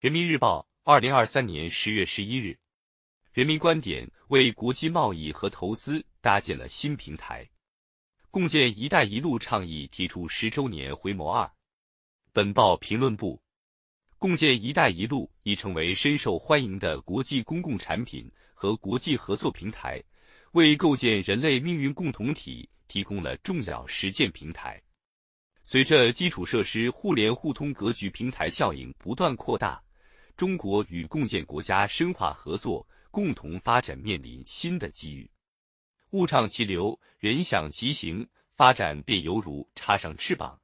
人民日报，二零二三年十月十一日，人民观点为国际贸易和投资搭建了新平台。共建“一带一路”倡议提出十周年回眸二。本报评论部，共建“一带一路”已成为深受欢迎的国际公共产品和国际合作平台，为构建人类命运共同体提供了重要实践平台。随着基础设施互联互通格局平台效应不断扩大。中国与共建国家深化合作，共同发展面临新的机遇。物畅其流，人享其行，发展便犹如插上翅膀。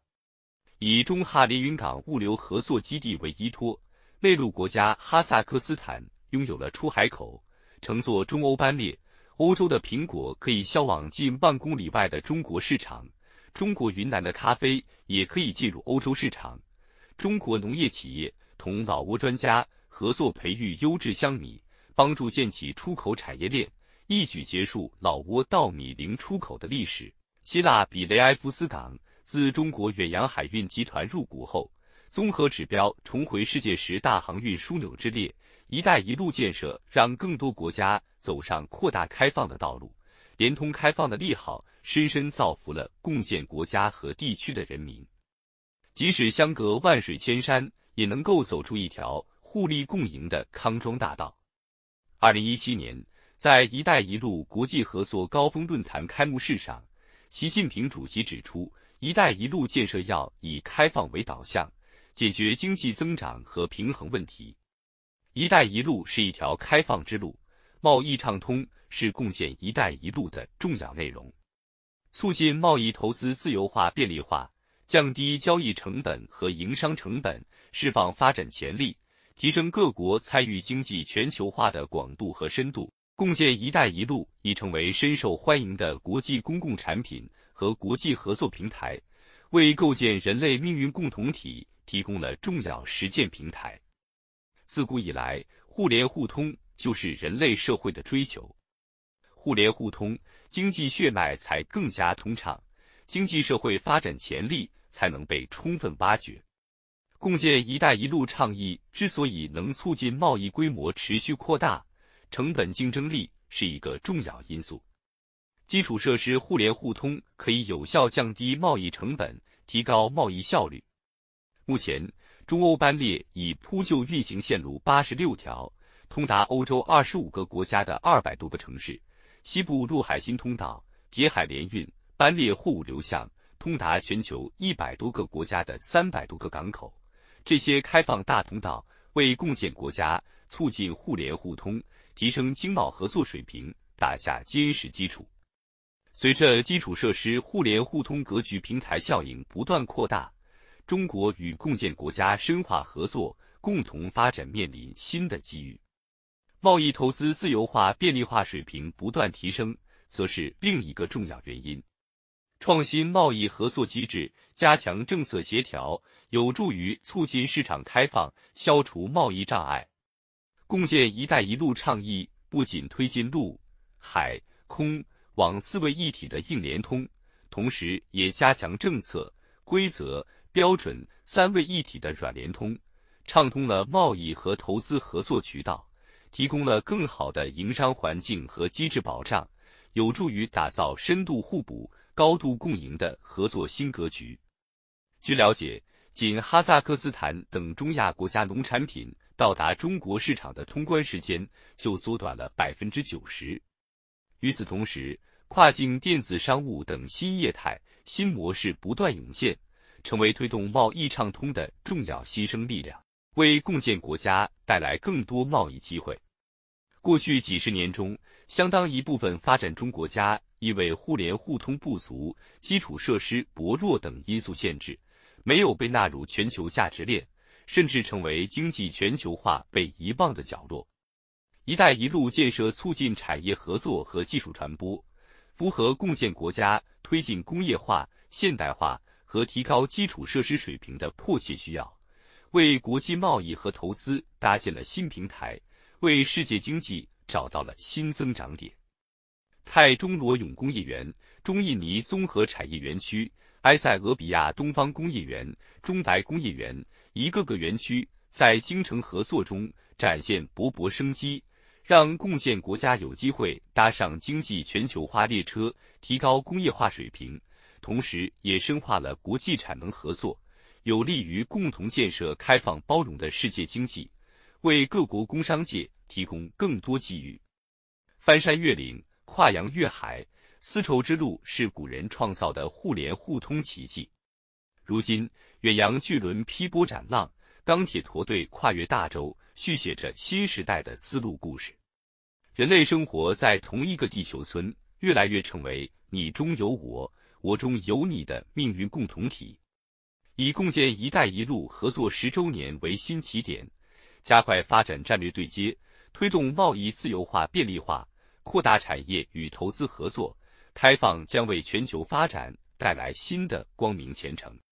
以中哈连云港物流合作基地为依托，内陆国家哈萨克斯坦拥有了出海口，乘坐中欧班列，欧洲的苹果可以销往近万公里外的中国市场，中国云南的咖啡也可以进入欧洲市场。中国农业企业。同老挝专家合作培育优质香米，帮助建起出口产业链，一举结束老挝稻米零出口的历史。希腊比雷埃夫斯港自中国远洋海运集团入股后，综合指标重回世界十大航运枢纽之列。“一带一路”建设让更多国家走上扩大开放的道路，联通开放的利好深深造福了共建国家和地区的人民。即使相隔万水千山。也能够走出一条互利共赢的康庄大道。二零一七年，在“一带一路”国际合作高峰论坛开幕式上，习近平主席指出，“一带一路”建设要以开放为导向，解决经济增长和平衡问题。“一带一路”是一条开放之路，贸易畅通是共建“一带一路”的重要内容，促进贸易投资自由化便利化。降低交易成本和营商成本，释放发展潜力，提升各国参与经济全球化的广度和深度。共建“一带一路”已成为深受欢迎的国际公共产品和国际合作平台，为构建人类命运共同体提供了重要实践平台。自古以来，互联互通就是人类社会的追求，互联互通，经济血脉才更加通畅，经济社会发展潜力。才能被充分挖掘。共建“一带一路”倡议之所以能促进贸易规模持续扩大，成本竞争力是一个重要因素。基础设施互联互通可以有效降低贸易成本，提高贸易效率。目前，中欧班列已铺就运行线路八十六条，通达欧洲二十五个国家的二百多个城市；西部陆海新通道、铁海联运班列货物流向。通达全球一百多个国家的三百多个港口，这些开放大通道为共建国家促进互联互通、提升经贸合作水平打下坚实基础。随着基础设施互联互通格局平台效应不断扩大，中国与共建国家深化合作，共同发展面临新的机遇。贸易投资自由化便利化水平不断提升，则是另一个重要原因。创新贸易合作机制，加强政策协调，有助于促进市场开放，消除贸易障碍。共建“一带一路”倡议不仅推进陆、海、空、网四位一体的硬联通，同时也加强政策、规则、标准三位一体的软联通，畅通了贸易和投资合作渠道，提供了更好的营商环境和机制保障，有助于打造深度互补。高度共赢的合作新格局。据了解，仅哈萨克斯坦等中亚国家农产品到达中国市场的通关时间就缩短了百分之九十。与此同时，跨境电子商务等新业态、新模式不断涌现，成为推动贸易畅通的重要新生力量，为共建国家带来更多贸易机会。过去几十年中，相当一部分发展中国家。因为互联互通不足、基础设施薄弱等因素限制，没有被纳入全球价值链，甚至成为经济全球化被遗忘的角落。“一带一路”建设促进产业合作和技术传播，符合共建国家推进工业化、现代化和提高基础设施水平的迫切需要，为国际贸易和投资搭建了新平台，为世界经济找到了新增长点。泰中罗永工业园、中印尼综合产业园区、埃塞俄比亚东方工业园、中白工业园，一个个园区在精诚合作中展现勃勃生机，让共建国家有机会搭上经济全球化列车，提高工业化水平，同时也深化了国际产能合作，有利于共同建设开放包容的世界经济，为各国工商界提供更多机遇。翻山越岭，跨洋越海，丝绸之路是古人创造的互联互通奇迹。如今，远洋巨轮劈波斩浪，钢铁驼队跨越大洲，续写着新时代的丝路故事。人类生活在同一个地球村，越来越成为你中有我，我中有你的命运共同体。以共建“一带一路”合作十周年为新起点，加快发展战略对接，推动贸易自由化便利化。扩大产业与投资合作，开放将为全球发展带来新的光明前程。